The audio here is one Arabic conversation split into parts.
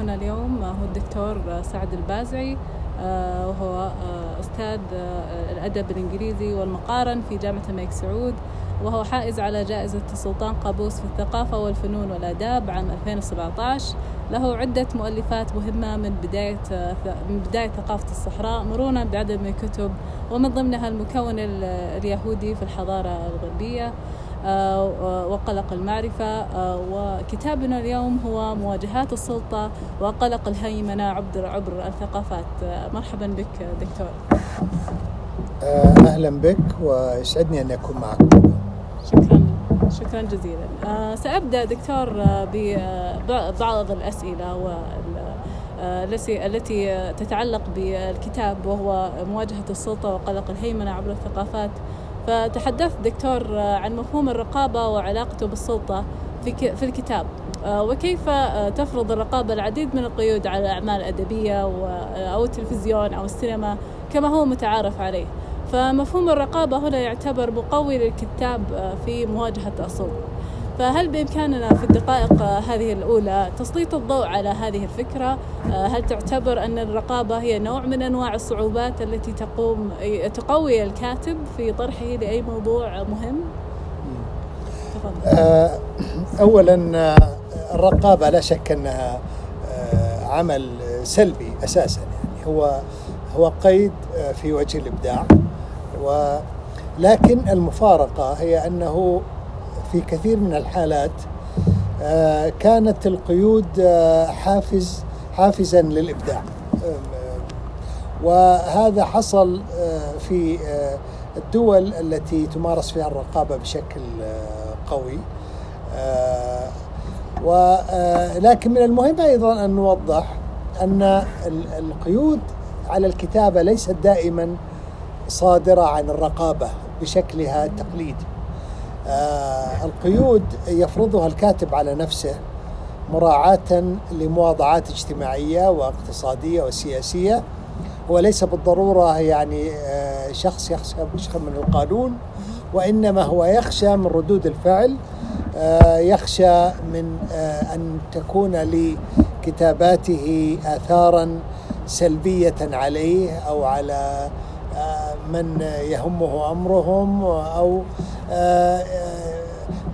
آه، ضيفنا اليوم هو الدكتور سعد البازعي وهو أستاذ الأدب الإنجليزي والمقارن في جامعة الملك سعود وهو حائز على جائزة السلطان قابوس في الثقافة والفنون والآداب عام 2017 له عدة مؤلفات مهمة من بداية من بداية ثقافة الصحراء مرورا بعدد من الكتب ومن ضمنها المكون اليهودي في الحضارة الغربية. آه، وقلق المعرفة. آه، وكتابنا اليوم هو مواجهات السلطة وقلق الهيمنة عبر عبر الثقافات. آه، مرحبا بك دكتور. أهلا بك ويسعدني أن أكون معكم. شكرا شكرا جزيلا. سأبدأ دكتور ببعض الأسئلة التي التي تتعلق بالكتاب وهو مواجهة السلطة وقلق الهيمنة عبر الثقافات. فتحدثت دكتور عن مفهوم الرقابة وعلاقته بالسلطة في الكتاب. آه، وكيف آه، تفرض الرقابة العديد من القيود على الأعمال الأدبية أو التلفزيون أو السينما كما هو متعارف عليه. فمفهوم الرقابة هنا يعتبر مقوي للكتاب آه، في مواجهة السلطة فهل بإمكاننا في الدقائق هذه الأولى تسليط الضوء على هذه الفكرة؟ هل تعتبر أن الرقابة هي نوع من أنواع الصعوبات التي تقوم تقوي الكاتب في طرحه لأي موضوع مهم؟ آه، أولا الرقابة لا شك أنها آه، عمل سلبي أساسا يعني هو هو قيد آه، في وجه الإبداع ولكن المفارقة هي أنه في كثير من الحالات آه، كانت القيود آه، حافز حافزا للإبداع. وهذا حصل آه، في الدول التي تمارس فيها الرقابة بشكل قوي. ولكن من المهم أيضا أن نوضح أن القيود على الكتابة ليست دائما صادرة عن الرقابة بشكلها التقليدي. آه، القيود يفرضها الكاتب على نفسه مراعاة لمواضعات اجتماعية واقتصادية وسياسية. هو ليس بالضرورة يعني آه، شخص يخشى من القانون وإنما هو يخشى من ردود الفعل آه، يخشى من أن تكون لكتاباته آثارا سلبية عليه أو على من يهمه آه، آه،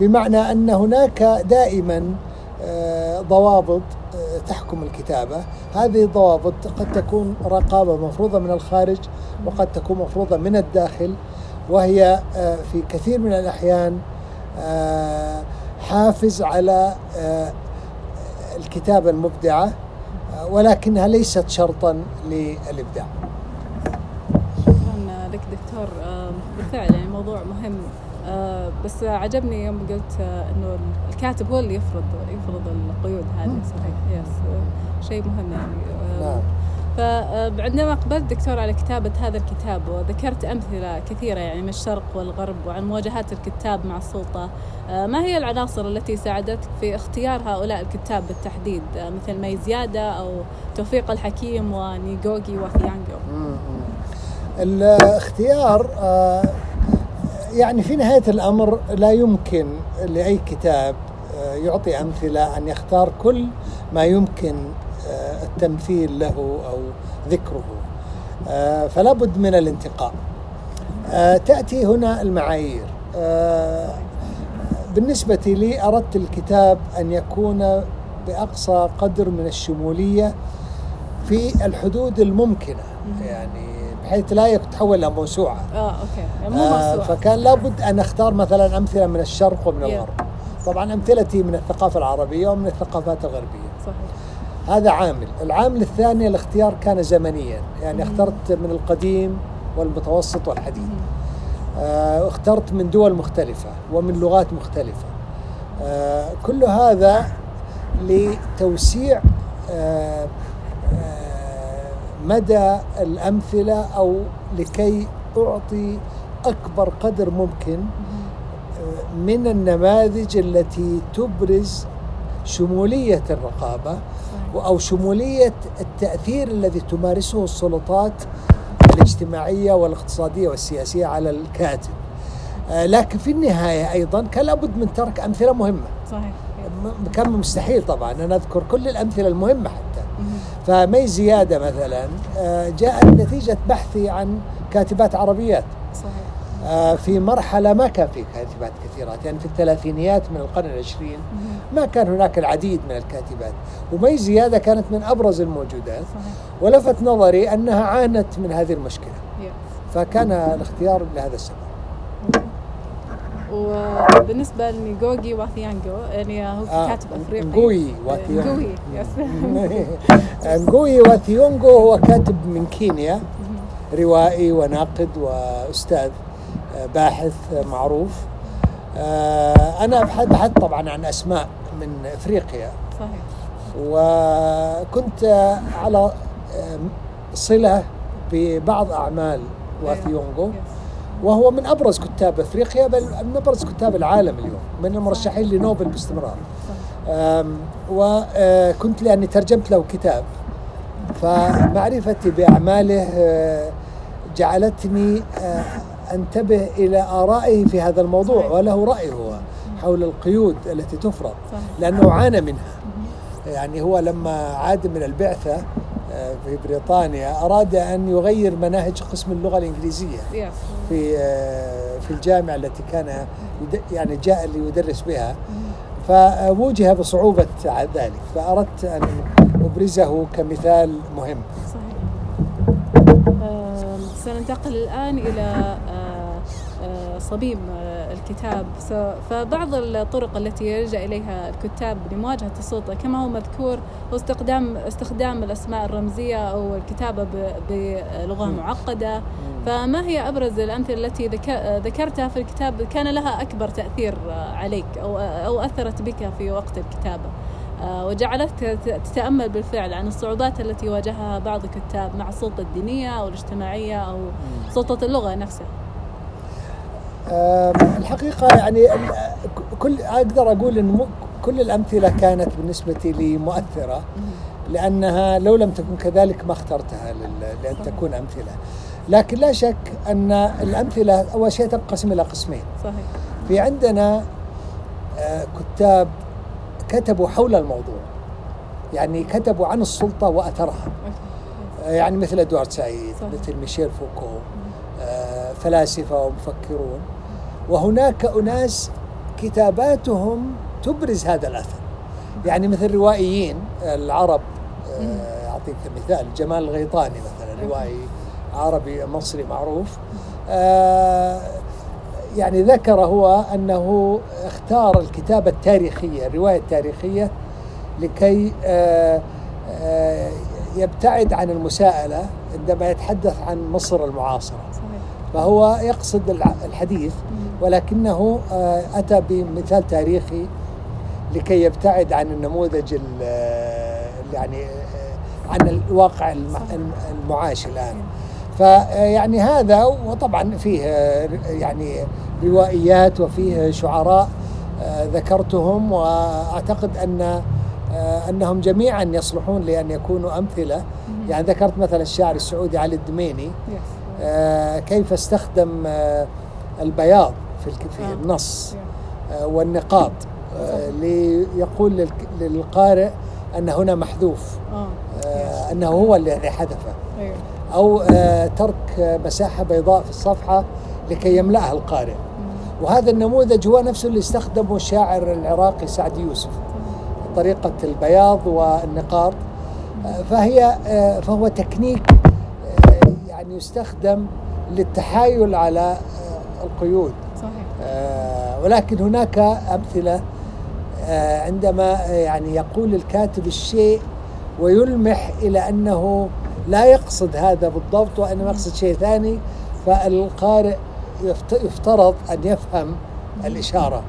بمعنى أن هناك دائما آه، ضوابط تحكم الكتابة، هذه الضوابط قد تكون رقابة مفروضة من الخارج وقد تكون مفروضة من الداخل وهي في كثير من الأحيان حافز على الكتابة المبدعة ولكنها ليست شرطا للإبداع. دكتور. بالفعل يعني موضوع مهم. آه، بس عجبني يوم قلت آه، إنه الكاتب هو اللي يفرض يفرض القيود هذه. صحيح. يس شيء مهم يعني. آه، نعم. فعندما أقبلت دكتور على كتابة هذا الكتاب وذكرت أمثلة كثيرة يعني من الشرق والغرب وعن مواجهات الكتاب مع السلطة ما هي العناصر التي ساعدتك في اختيار هؤلاء الكتاب بالتحديد؟ مثل مي زيادة أو توفيق الحكيم ونيغوغي وثيانجو الاختيار آه، يعني في نهاية الأمر لا يمكن لأي كتاب آه، يعطي أمثلة أن يختار كل ما يمكن آه، التمثيل له أو ذكره. فلا بد من الانتقاء. تأتي هنا المعايير. بالنسبة لي أردت الكتاب أن يكون بأقصى قدر من الشمولية في الحدود الممكنة. يعني بحيث لا يتحول إلى موسوعة. آه أوكي. يعني مو آه فكان لابد أن أختار مثلا أمثلة من الشرق ومن الغرب. طبعا أمثلتي من الثقافة العربية ومن الثقافات الغربية. صحيح. هذا عامل. العامل الثاني الاختيار كان زمنيا يعني مم. اخترت من القديم والمتوسط والحديث. آه اخترت من دول مختلفة ومن لغات مختلفة. آه كل هذا لتوسيع آه مدى الأمثلة أو لكي أعطي أكبر قدر ممكن آه، من النماذج التي تبرز شمولية الرقابة أو شمولية التأثير الذي تمارسه السلطات الاجتماعية والاقتصادية والسياسية على الكاتب. آه، لكن في النهاية أيضا كان لابد من ترك أمثلة مهمة. صحيح. كان مستحيل طبعا أن أذكر كل الأمثلة المهمة حتى فمي زيادة مثلا آه، جاءت نتيجة بحثي عن كاتبات عربيات. صحيح. آه، في مرحلة ما كان في كاتبات كثيرات يعني في الثلاثينيات من القرن العشرين ما كان هناك العديد من الكاتبات. ومي زيادة كانت من أبرز الموجودات صحيح. ولفت نظري أنها عانت من هذه المشكلة. فكان الاختيار لهذا السبب. وبالنسبة لنيغوغي واثيانجو يعني هو آه، كاتب واثيونغو. نغوي yes. نغوي واثيونغو هو كاتب من كينيا روائي وناقد وأستاذ آه، باحث آه، معروف. أبحث بحثت طبعا عن أسماء من إفريقيا. صحيح. وكنت على صلة ببعض أعمال واثيونغو Yes. وهو من أبرز كتاب أفريقيا بل من أبرز كتاب العالم اليوم من المرشحين لنوبل باستمرار وكنت لأني ترجمت له كتاب فمعرفتي بأعماله آه، جعلتني آه، أنتبه إلى آرائه في هذا الموضوع. وله رأي هو حول القيود التي تفرض. لأنه عانى منها يعني هو لما عاد من البعثة في بريطانيا أراد أن يغير مناهج قسم اللغة الإنجليزية Yes. في آه، في الجامعة التي كان يعني جاء ليدرس بها. فواجه بصعوبة ذلك فأردت أن أبرزه كمثال مهم. صحيح. آم، سننتقل الآن إلى آه، آه، صميم آه، الكتاب. فبعض الطرق التي يلجأ إليها الكتاب لمواجهة السلطة كما هو مذكور هو استخدام استخدام الأسماء الرمزية أو الكتابة بلغة. معقدة. فما هي أبرز الأمثلة التي ذك- ذكرتها في الكتاب؟ كان لها أكبر تأثير آه، عليك أو أو أثرت بك في وقت الكتابة. آه، وجعلتك تتأمل بالفعل عن الصعوبات التي واجهها بعض الكتاب مع السلطة الدينية أو الاجتماعية أو سلطة اللغة نفسها. الحقيقة يعني كل أقدر أقول أن كل الأمثلة كانت بالنسبة لي مؤثرة لأنها لو لم تكن كذلك ما اخترتها لأن. تكون أمثلة. لكن لا شك أن الأمثلة أول شيء تنقسم إلى قسمين. صحيح. في عندنا آه، كتاب كتبوا حول الموضوع. يعني كتبوا عن السلطة وأثرها. يعني مثل إدوارد سعيد صحيح. مثل ميشيل فوكو آه، فلاسفة ومفكرون. وهناك أناس كتاباتهم تبرز هذا الأثر. يعني مثل روائيين العرب آه، أعطيك مثال جمال الغيطاني مثلا روائي عربي مصري معروف. آه، يعني ذكر هو أنه اختار الكتابة التاريخية الرواية التاريخية لكي آه، يبتعد عن المساءلة عندما يتحدث عن مصر المعاصرة. صحيح. فهو يقصد الحديث ولكنه آه، أتى بمثال تاريخي لكي يبتعد عن النموذج ال- آه، يعني آه، عن الواقع المعاش الآن. فيعني هذا وطبعا فيه يعني روائيات وفيه شعراء ذكرتهم وأعتقد أن أنهم جميعا يصلحون لأن يكونوا أمثلة. يعني ذكرت مثلا الشاعر السعودي علي الدميني. كيف استخدم آه، البياض في آه. النص آه، والنقاط آه، ليقول للقارئ أن هنا محذوف آه، أنه هو الذي حذفه. أو آه، ترك آه، مساحة بيضاء في الصفحة لكي يملأها القارئ. وهذا النموذج هو نفسه اللي استخدمه الشاعر العراقي سعد يوسف. طريقة البياض والنقاط آه، فهي آه، فهو تكنيك يعني يستخدم للتحايل على آه، القيود. صحيح. آه، ولكن هناك أمثلة آه، عندما يعني يقول الكاتب الشيء ويلمح إلى أنه لا يقصد هذا بالضبط وإنما يقصد شيء ثاني فالقارئ يفت- يفترض أن يفهم الإشارة.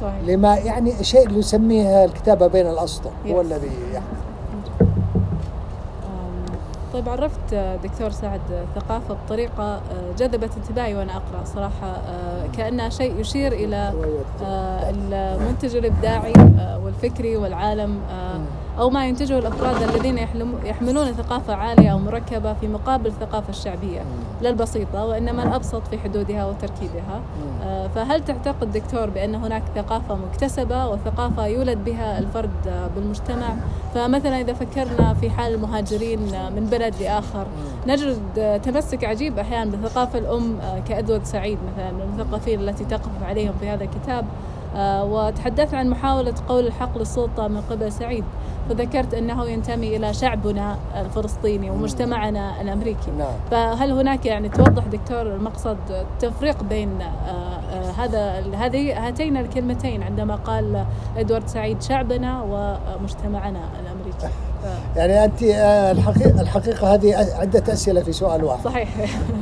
صحيح. لما يعني شيء اللي يسميه الكتابة بين الأسطر هو. الذي يحدث آم، طيب عرفت آه، دكتور سعد آه، ثقافة بطريقة آه، جذبت انتباهي وأنا أقرأ صراحة كأنها شيء يشير إلى المنتج الإبداعي والفكري والعالم أو ما ينتجه الأفراد الذين يحملون ثقافة عالية أو مركبة في مقابل الثقافة الشعبية لا البسيطة وإنما الأبسط في حدودها وتركيبها. آه، فهل تعتقد دكتور بأن هناك ثقافة مكتسبة وثقافة يولد بها الفرد بالمجتمع؟ فمثلا إذا فكرنا في حال المهاجرين من بلد لآخر نجد تمسك عجيب أحيانا بالثقافة الأم آه، كأدوارد سعيد مثلا من المثقفين التي تقف عليهم في هذا الكتاب. وتحدثت عن محاولة قول الحق للسلطة من قبل سعيد فذكرت أنه ينتمي إلى شعبنا الفلسطيني ومجتمعنا الأمريكي. نعم. فهل هناك يعني توضح دكتور المقصد تفريق بين آه، آه، هذا هذه هاتين الكلمتين عندما قال إدوارد سعيد شعبنا ومجتمعنا الأمريكي؟ يعني أنت الحقيقة, الحقيقة هذه عدة أسئلة في سؤال واحد. صحيح.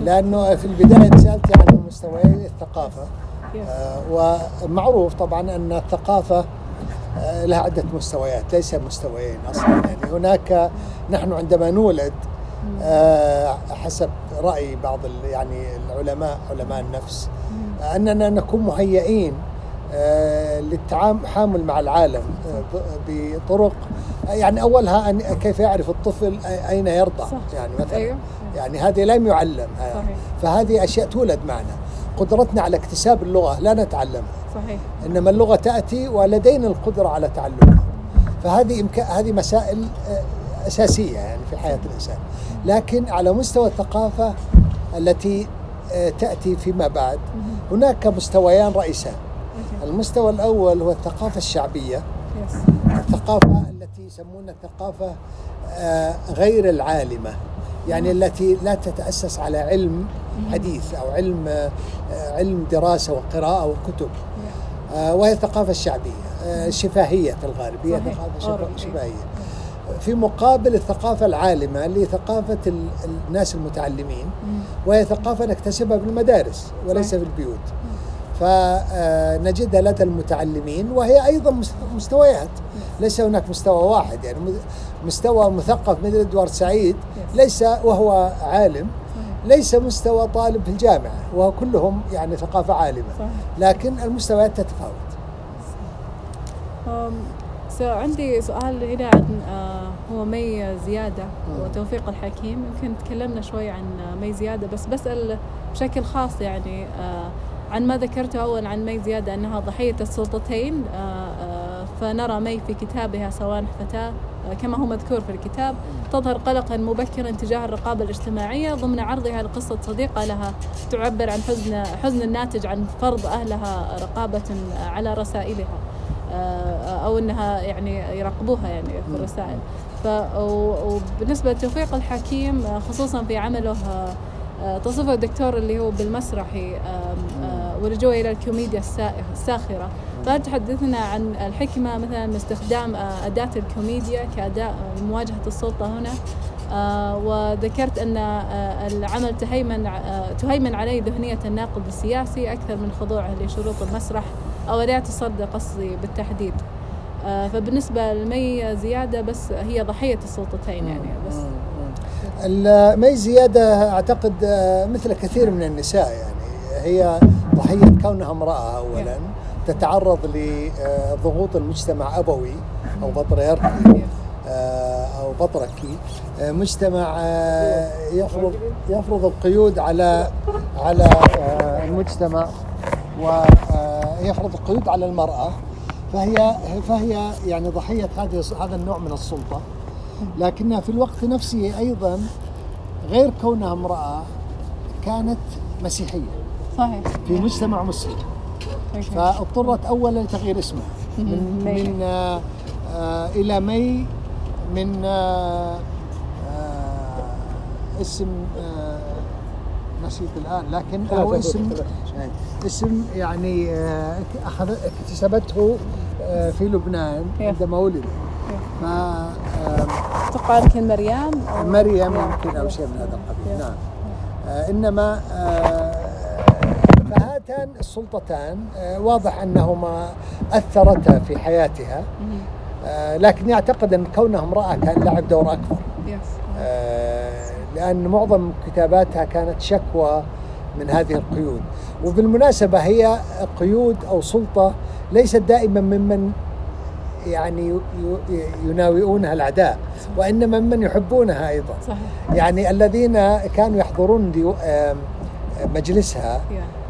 لأنه في البداية سألت عن مستويي الثقافة. آه، ومعروف طبعا أن الثقافة آه، لها عدة مستويات ليس مستويين أصلا يعني هناك نحن عندما نولد آه، حسب رأي بعض يعني العلماء علماء النفس أننا نكون مهيئين للتعامل مع العالم بطرق يعني أولها أن كيف يعرف الطفل أين يرضع صح. يعني مثلا أيوه. يعني هذه لم يعلم صحيح. فهذه أشياء تولد معنا قدرتنا على اكتساب اللغة لا نتعلمها صحيح. إنما اللغة تأتي ولدينا القدرة على تعلمها. فهذه إمكان هذه مسائل آه، أساسية يعني في حياة الإنسان. لكن على مستوى الثقافة التي آه، تأتي فيما بعد هناك مستويان رئيسان. المستوى الأول هو الثقافة الشعبية. الثقافة التي يسمونها الثقافة آه، غير العالمة. يعني التي لا تتأسس على علم حديث أو علم آه، علم دراسة وقراءة وكتب. آه، وهي الثقافة الشعبية آه، في الغالب هي ثقافة شفاهية في مقابل الثقافة العالمة اللي هي ثقافة الناس المتعلمين وهي ثقافة نكتسبها بالمدارس وليس في البيوت. فنجدها لدى المتعلمين وهي أيضا مستويات. ليس هناك مستوى واحد يعني مستوى مثقف مثل إدوارد سعيد ليس وهو عالم ليس مستوى طالب في الجامعة وهو كلهم يعني ثقافة عالمة. لكن المستويات تتفاوت. عندي سؤال هنا عن uh, هو مي زيادة وتوفيق الحكيم. يمكن تكلمنا شوي عن مي زيادة بس بسأل بشكل خاص يعني uh, عن ما ذكرته أول عن مي زيادة أنها ضحية السلطتين فنرى مي في كتابها سوانح فتاة كما هو مذكور في الكتاب تظهر قلقا مبكرا تجاه الرقابة الاجتماعية ضمن عرضها لقصة صديقة لها تعبر عن حزن حزن الناتج عن فرض أهلها رقابة على رسائلها آه، أو أنها يعني يراقبوها يعني في الرسائل. وبالنسبة لتوفيق الحكيم خصوصا في عمله آه، تصفه الدكتور اللي هو بالمسرحي آه، ولجوء إلى الكوميديا الساخرة. تحدثنا عن الحكمة مثلا من استخدام آه، أداة الكوميديا كأداة لمواجهة السلطة هنا. آه وذكرت أن آه العمل تهيمن آه تهيمن عليه ذهنية الناقد السياسي أكثر من خضوعه لشروط المسرح أو أداة الصد قصدي بالتحديد. آه، فبالنسبة لمي زيادة بس هي ضحية السلطتين يعني بس. مي زيادة أعتقد آه، مثل كثير من النساء يعني هي ضحية كونها امرأة أولا. تتعرض لضغوط المجتمع أبوي أو بطريركي آه، أو بطركي آه، مجتمع آه، يفرض يفرض القيود على على المجتمع ويفرض القيود على المرأة. فهي فهي يعني ضحية هذه هذا النوع من السلطة. لكنها في الوقت نفسه أيضا غير كونها امرأة كانت مسيحية. صحيح. في مجتمع مسلم. فاضطرت اولا لتغيير اسمها من من آه آه إلى مي من آه اسم نسيت الآن لكن هو اسم اسم يعني أخذ اكتسبته في لبنان عندما ولد. ف أتوقع يمكن مريم. مريم يمكن أو شيء من هذا القبيل. نعم. إنما فهاتان السلطتان آه، واضح أنهما أثرتا في حياتها آه، لكن يعتقد أن كونها امراه كان لعب دور أكبر. آه، لأن معظم كتاباتها كانت شكوى من هذه القيود. وبالمناسبة هي قيود أو سلطة ليست دائما ممن يعني يناوئونها الأعداء وإنما ممن يحبونها أيضا. صحيح. يعني الذين كانوا يحضرون مجلسها آه،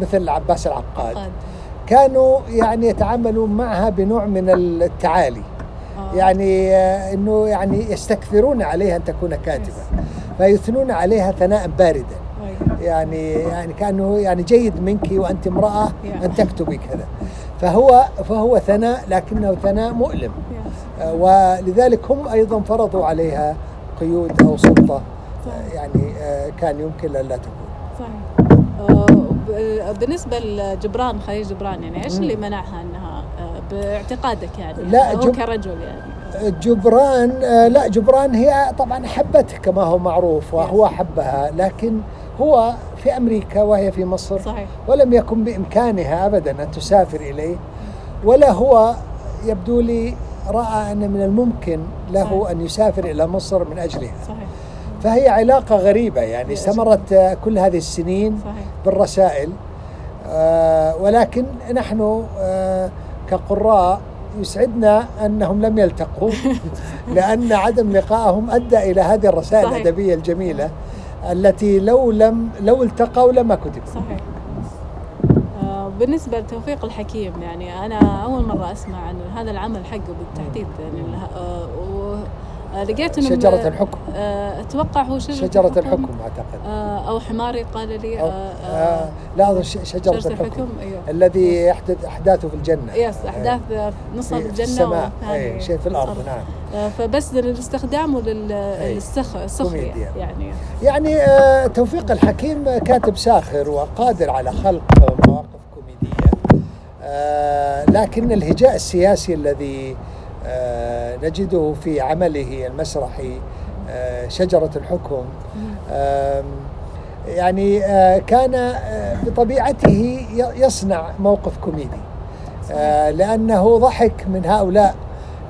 مثل عباس العقاد عقاد. كانوا يعني يتعاملون معها بنوع من التعالي آه. يعني آه، إنه يعني يستكثرون عليها أن تكون كاتبة فيثنون عليها ثناء باردا. يعني يعني كأنه يعني جيد منك وأنت امرأة. أن تكتبي كذا فهو فهو ثناء لكنه ثناء مؤلم. آه، ولذلك هم أيضا فرضوا عليها قيود أو سلطة آه،. يعني آه، كان يمكن الا تكون صحيح ب- بالنسبة لجبران خليل جبران يعني إيش. اللي منعها إنها آه، باعتقادك يعني لا، هو جب- كرجل يعني جبران آه، لا جبران هي طبعا حبته كما هو معروف وهو. حبها لكن هو في أمريكا وهي في مصر صحيح ولم يكن بإمكانها ابدا أن تسافر إليه ولا هو يبدو لي رأى أن من الممكن له صحيح. أن يسافر إلى مصر من أجلها صحيح فهي علاقة غريبة يعني. استمرت آه، كل هذه السنين صحيح. بالرسائل. آه، ولكن نحن آه، كقراء يسعدنا أنهم لم يلتقوا لأن عدم لقائهم أدى إلى هذه الرسائل صحيح. الأدبية الجميلة التي لو لم لو التقوا لما كتبوا. صحيح. بالنسبة لتوفيق الحكيم يعني أنا أول مرة أسمع عن هذا العمل حقه بالتحديد يعني لقيت إنه شجرة الحكم. آه، أتوقع هو شجرة, شجرة الحكم. أعتقد. آه، أو حماري قال لي أو- آه، آه، آه، لا أظن ش- شجرة شجرة الحكم. الحكم أيوه. الذي يحدث أحداثه في الجنة. يس أحداث نصها في بالجنة السماء. أي شيء في الأرض نعم. آه، فبس لاستخدامه للسخرية كوميديا. يعني. يعني آه، توفيق الحكيم كاتب ساخر وقادر على خلق مواقف كوميدية. آه، لكن الهجاء السياسي الذي آه، نجده في عمله المسرحي آه، شجرة الحكم. يعني آه، كان آه، بطبيعته يصنع موقف كوميدي. آه، لأنه ضحك من هؤلاء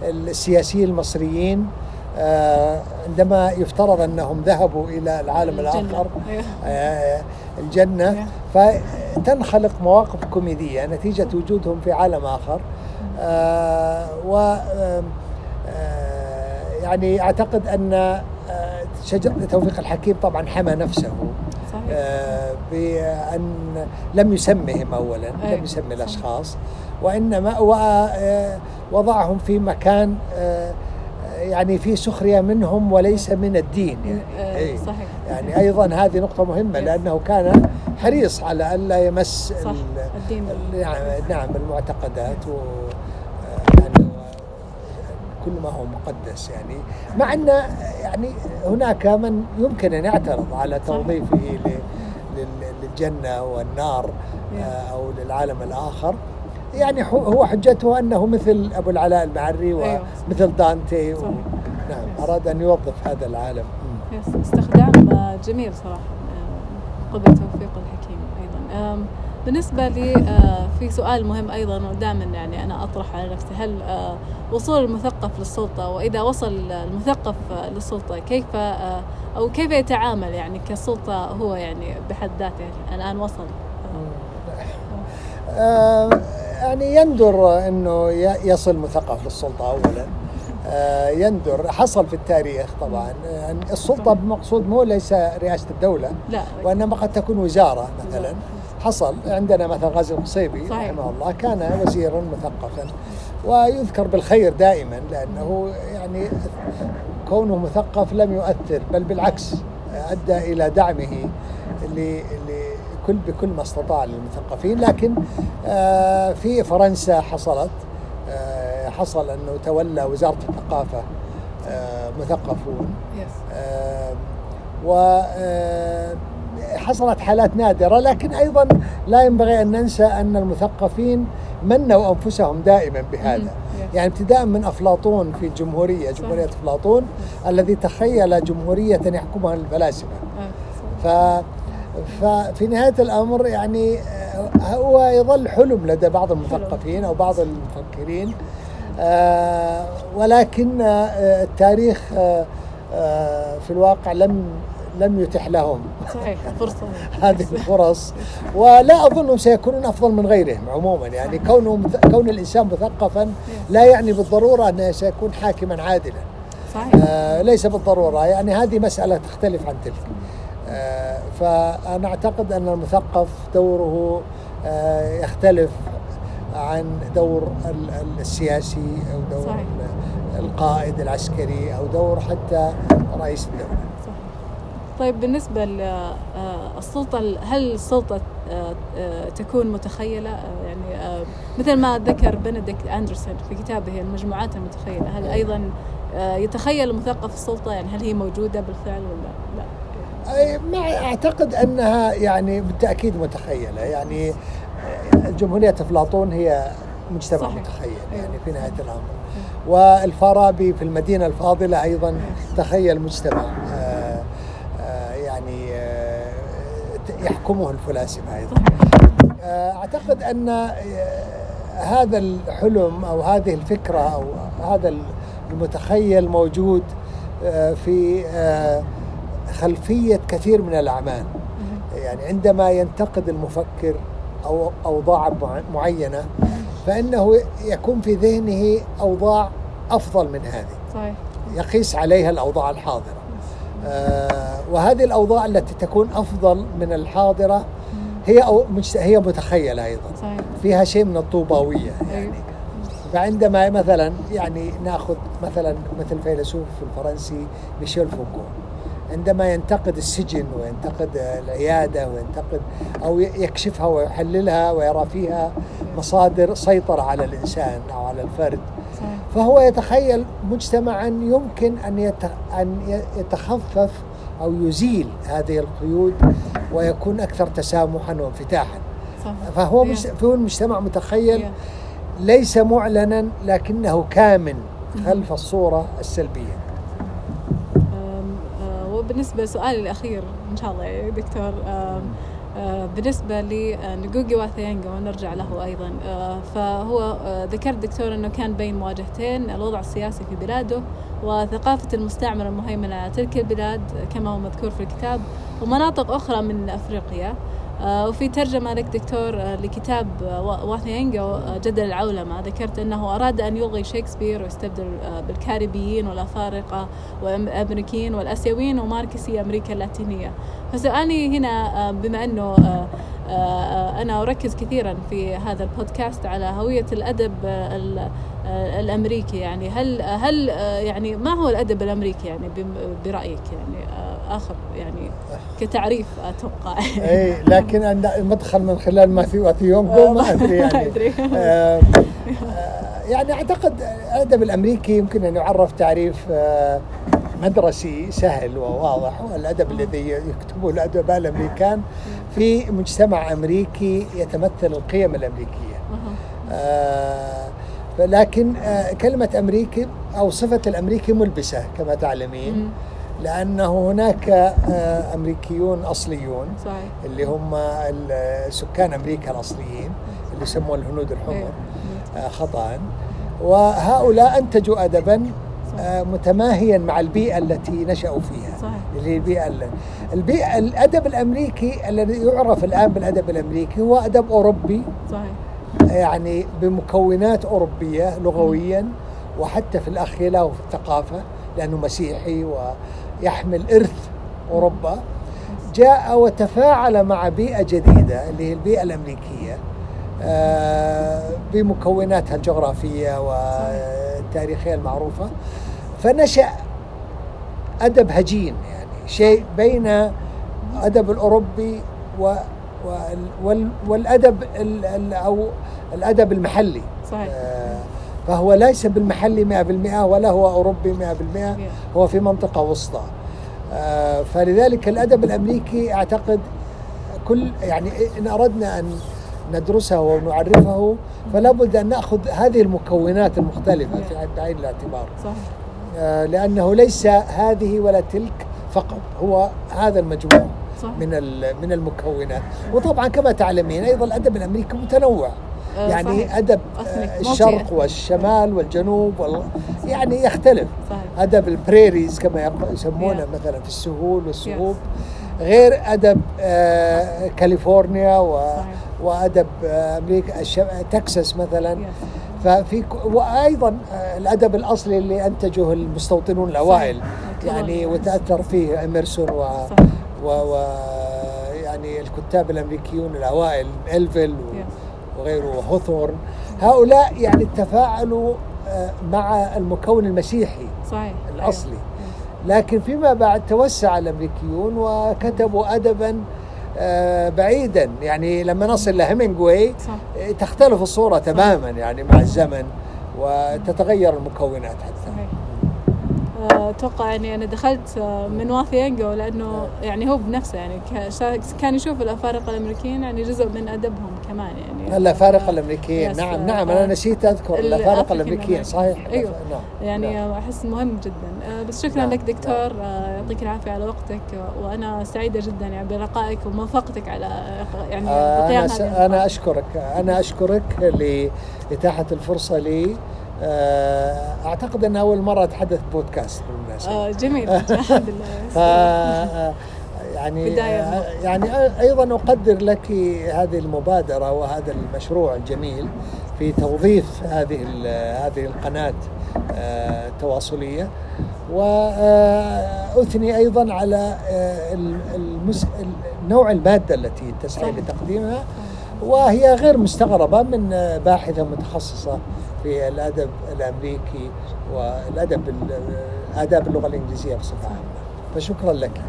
السياسيين المصريين. آه، عندما يفترض أنهم ذهبوا إلى العالم. الآخر أيوه. آه، الجنة. فتنخلق مواقف كوميدية نتيجة وجودهم في عالم آخر. آه، و آم، آه، يعني أعتقد أن آه، شجر توفيق الحكيم طبعا حمى نفسه صحيح آه، بأن لم يسمهم أولا أي، لم يسمي. الأشخاص وإنما و- آه، وضعهم في مكان آه، يعني في سخرية منهم وليس من الدين يعني آه، أي. صحيح يعني أيضا هذه نقطة مهمة. لأنه كان حريص على ألا يمس صح ال- الدين ال- نعم نعم المعتقدات و آه، و- كل ما هو مقدس يعني مع أن يعني هناك من يمكن أن يعترض على. توظيفه للجنة والنار آه، أو للعالم الآخر يعني هو- حجته أنه مثل أبو العلاء المعري أيوة. ومثل دانتي و... نعم. أراد أن يوظف هذا العالم استخدام جميل صراحة آه، قبل توفيق الحكيم أيضا بالنسبة لي آه، في سؤال مهم أيضا ودائما يعني أنا أطرح على نفسي. هل آه، وصول المثقف للسلطة وإذا وصل المثقف آه، للسلطة كيف أو كيف يتعامل يعني كسلطة هو يعني بحد ذاته الآن وصل؟ يعني يندر إنه ي- يصل مثقف للسلطة اولا. آه، يندر حصل في التاريخ طبعا. آه، السلطة بمقصود مو ليس رئاسة الدولة لا. وإنما قد تكون وزارة مثلا. حصل عندنا مثلا غازي القصيبي. رحمه الله كان وزيرا مثقفا ويذكر بالخير دائما لأنه يعني كونه مثقف لم يؤثر بل بالعكس أدى إلى دعمه لكل بكل ما استطاع للمثقفين. لكن آه، في فرنسا حصلت آه، حصل أنه تولى وزارة الثقافة آه، مثقفون. يس وحصلت حالات نادرة لكن أيضا لا ينبغي أن ننسى أن المثقفين منوا أنفسهم دائما بهذا. يعني ابتداء من أفلاطون في الجمهورية. جمهورية أفلاطون الذي تخيل جمهورية يحكمها الفلاسفة. آه، ف ففي نهاية الأمر يعني آه، هو يظل حلم لدى بعض المثقفين أو بعض المفكرين آه، ولكن آه، التاريخ آه، في الواقع لم لم يتح لهم. صحيح فرصة. هذه الفرص. ولا اظنهم سيكونون أفضل من غيرهم عموما. يعني كونه كون الإنسان مثقفا لا يعني بالضرورة أنه سيكون حاكما عادلا. صحيح. آه ليس بالضرورة. يعني هذه مسألة تختلف عن تلك. آه فأنا أعتقد أن المثقف دوره آه يختلف عن دور ال- ال- السياسي أو دور صحيح. ال- القائد العسكري أو دور حتى رئيس الدولة. صحيح. طيب بالنسبة للسلطة هل السلطة آه، آه، تكون متخيلة؟ آه، يعني آه، مثل ما ذكر بنديكت أندرسون في كتابه المجموعات المتخيلة هل أيضا آه، يتخيل المثقف السلطة؟ يعني هل هي موجودة بالفعل ولا لا؟ ما أعتقد أنها يعني بالتأكيد متخيلة. يعني جمهورية أفلاطون هي مجتمع صحيح. متخيل أيوة. يعني في نهاية الأمر. والفارابي في المدينة الفاضلة أيضا تخيل مجتمع. يحكمه الفلاسفة أيضا. آه، أعتقد أن آه، هذا الحلم أو هذه الفكرة أو هذا المتخيل موجود آه، في خلفية كثير من الأعمال. يعني عندما ينتقد المفكر أو أوضاع مع- معينة فإنه يكون في ذهنه أوضاع أفضل من هذه. صحيح. يقيس عليها الأوضاع الحاضرة. وهذه الأوضاع التي تكون أفضل من الحاضرة هي أو مجت- هي متخيلة أيضا. صحيح. فيها شيء من الطوباوية يعني. أيوة. فعندما مثلا يعني نأخذ مثلا مثل فيلسوف الفرنسي ميشيل فوكو. عندما ينتقد السجن وينتقد العيادة وينتقد أو يكشفها ويحللها ويرى فيها مصادر سيطرة على الإنسان أو على الفرد فهو يتخيل مجتمعا يمكن أن يت- أن يتخفف أو يزيل هذه القيود ويكون أكثر تسامحا وانفتاحا. صح فهو فهو مجتمع متخيل. ليس معلنا لكنه كامن خلف الصورة السلبية. أم، آه، وبالنسبة لسؤالي الأخير إن شاء الله يا دكتور بالنسبة لنجوجي واثيانجا ونرجع له أيضا. آه، فهو آه، ذكر الدكتور أنه كان بين مواجهتين الوضع السياسي في بلاده وثقافة المستعمرة المهيمنة على تلك البلاد كما هو مذكور في الكتاب ومناطق أخرى من أفريقيا. آه، وفي ترجمة لك دكتور آه، لكتاب آه، وا- واثيانجا آه، جدل العولمة. ذكرت أنه أراد أن يلغي شكسبير ويستبدل آه، بالكاريبيين والأفارقة والأمريكيين والأسيويين وماركسي أمريكا اللاتينية. فسؤالي هنا آه، بما أنه آه، آه، أنا أركز كثيرا في هذا البودكاست على هوية الأدب آه، ال- الأمريكي يعني. هل هل آه، يعني ما هو الأدب الأمريكي يعني برأيك يعني؟ آه، آخر يعني كتعريف أتوقع. اي لكن المدخل من خلال ماثيو اثيونكو ما أدري يعني. آه، يعني أعتقد الأدب الأمريكي يمكن أن يعرف تعريف آه، مدرسي سهل وواضح هو الادب الذي يكتبه الادباء الأمريكان في مجتمع أمريكي يتمثل القيم الأمريكية. آه، لكن آه، كلمة أمريكي أو صفة الأمريكي ملبسة كما تعلمين. لأنه هناك آه، أمريكيون أصليون صحيح. اللي هم ال- سكان أمريكا الأصليين اللي يسمون الهنود الحمر. آه، خطأ. وهؤلاء أدبا أدبا آه، متماهيا مع البيئة التي نشأوا فيها. صحيح. اللي البيئة ال- البيئة الأدب الأمريكي الذي يعرف الآن بالأدب الأمريكي هو أدب أوروبي. صحيح. يعني بمكونات أوروبية لغويا وحتى في الأخيلة وفي الثقافة لأنه مسيحي ويحمل إرث أوروبا جاء وتفاعل مع بيئة جديدة اللي هي البيئة الأمريكية آه، بمكوناتها الجغرافية والتاريخية المعروفة. فنشأ أدب هجين يعني شيء بين أدب الأوروبي و وال- وال- والأدب ال- ال- أو الأدب المحلي. صحيح. آه، فهو ليس بالمحلي 100% ولا هو أوروبي 100% هو في منطقة وسطى. آه، فلذلك الأدب الأمريكي أعتقد كل يعني إن أردنا أن ندرسه ونعرفه فلا بد أن نأخذ هذه المكونات المختلفة في بعين الاعتبار. صحيح. آه، لأنه ليس هذه ولا تلك فقط هو هذا صح. من من المكونات وطبعا كما تعلمين أيضا الأدب الأمريكي متنوع آه، يعني صحيح. أدب آه، multi الشرق ethnic. والشمال والجنوب وال... يعني يختلف صحيح أدب البريريز كما يسمونه Yeah. مثلا في السهول والصعوب Yes. غير أدب آه، كاليفورنيا و... صحيح. وأدب آه، أمريكا الش... تكساس مثلا Yes. ففي وأيضا آه، الأدب الأصلي اللي أنتجه المستوطنون الأوائل صحيح. يعني وتأثر فيه اميرسون و... صحيح. و... و يعني الكتاب الأمريكيون الأوائل إلفيل. وغيره وهوثورن هؤلاء يعني تفاعلوا آه، مع المكون المسيحي صحيح. الأصلي. أيوة. لكن فيما بعد توسع الأمريكيون وكتبوا ادبا آه، بعيدا. يعني لما نصل آه، تختلف الصورة تماما يعني مع الزمن وتتغير المكونات حتى. صحيح. أتوقع يعني أنا دخلت آه، من واثيانجو لأنه يعني هو بنفسه يعني كان يشوف الأفارقة الأمريكيين يعني جزء من أدبهم كمان يعني. الأفارقة آه، الامريكيين نعم آه، نعم آه، أنا نسيت أذكر ال- الأفارقة الامريكيين. صحيح أيوة. نعم. يعني نعم. آه، أحس مهم جدا. آه، بس شكرا نعم، لك دكتور. آه، يعطيك العافية على وقتك آه، وأنا سعيدة جدا يعني بلقائك وموافقتك على آه، يعني آه، س- هذه أنا أشكرك أنا أشكرك لإتاحة الفرصة لي. آه، أعتقد أن أول مرة أتحدث بودكاست بالمناسبة. آه، جميل. الحمد لله. آه، يعني بداية. آه، يعني أيضا أقدر لك هذه المبادرة وهذا المشروع الجميل في توظيف هذه هذه القناة آه، التواصلية. وأثني أيضا على آه، المس- نوع المادة التي تسعي صحيح. لتقديمها. وهي غير مستغربة من باحثة متخصصة في الأدب الأمريكي والأدب ال- آداب اللغة الإنجليزية بصفة عامة. فشكرا لك.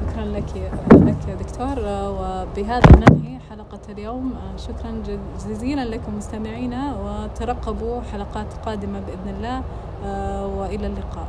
شكرا لك لك دكتور. وبهذا ننهي حلقة اليوم. شكرا جز- جزيلا لكم مستمعينا وترقبوا حلقات قادمة بإذن الله. آه، وإلى اللقاء.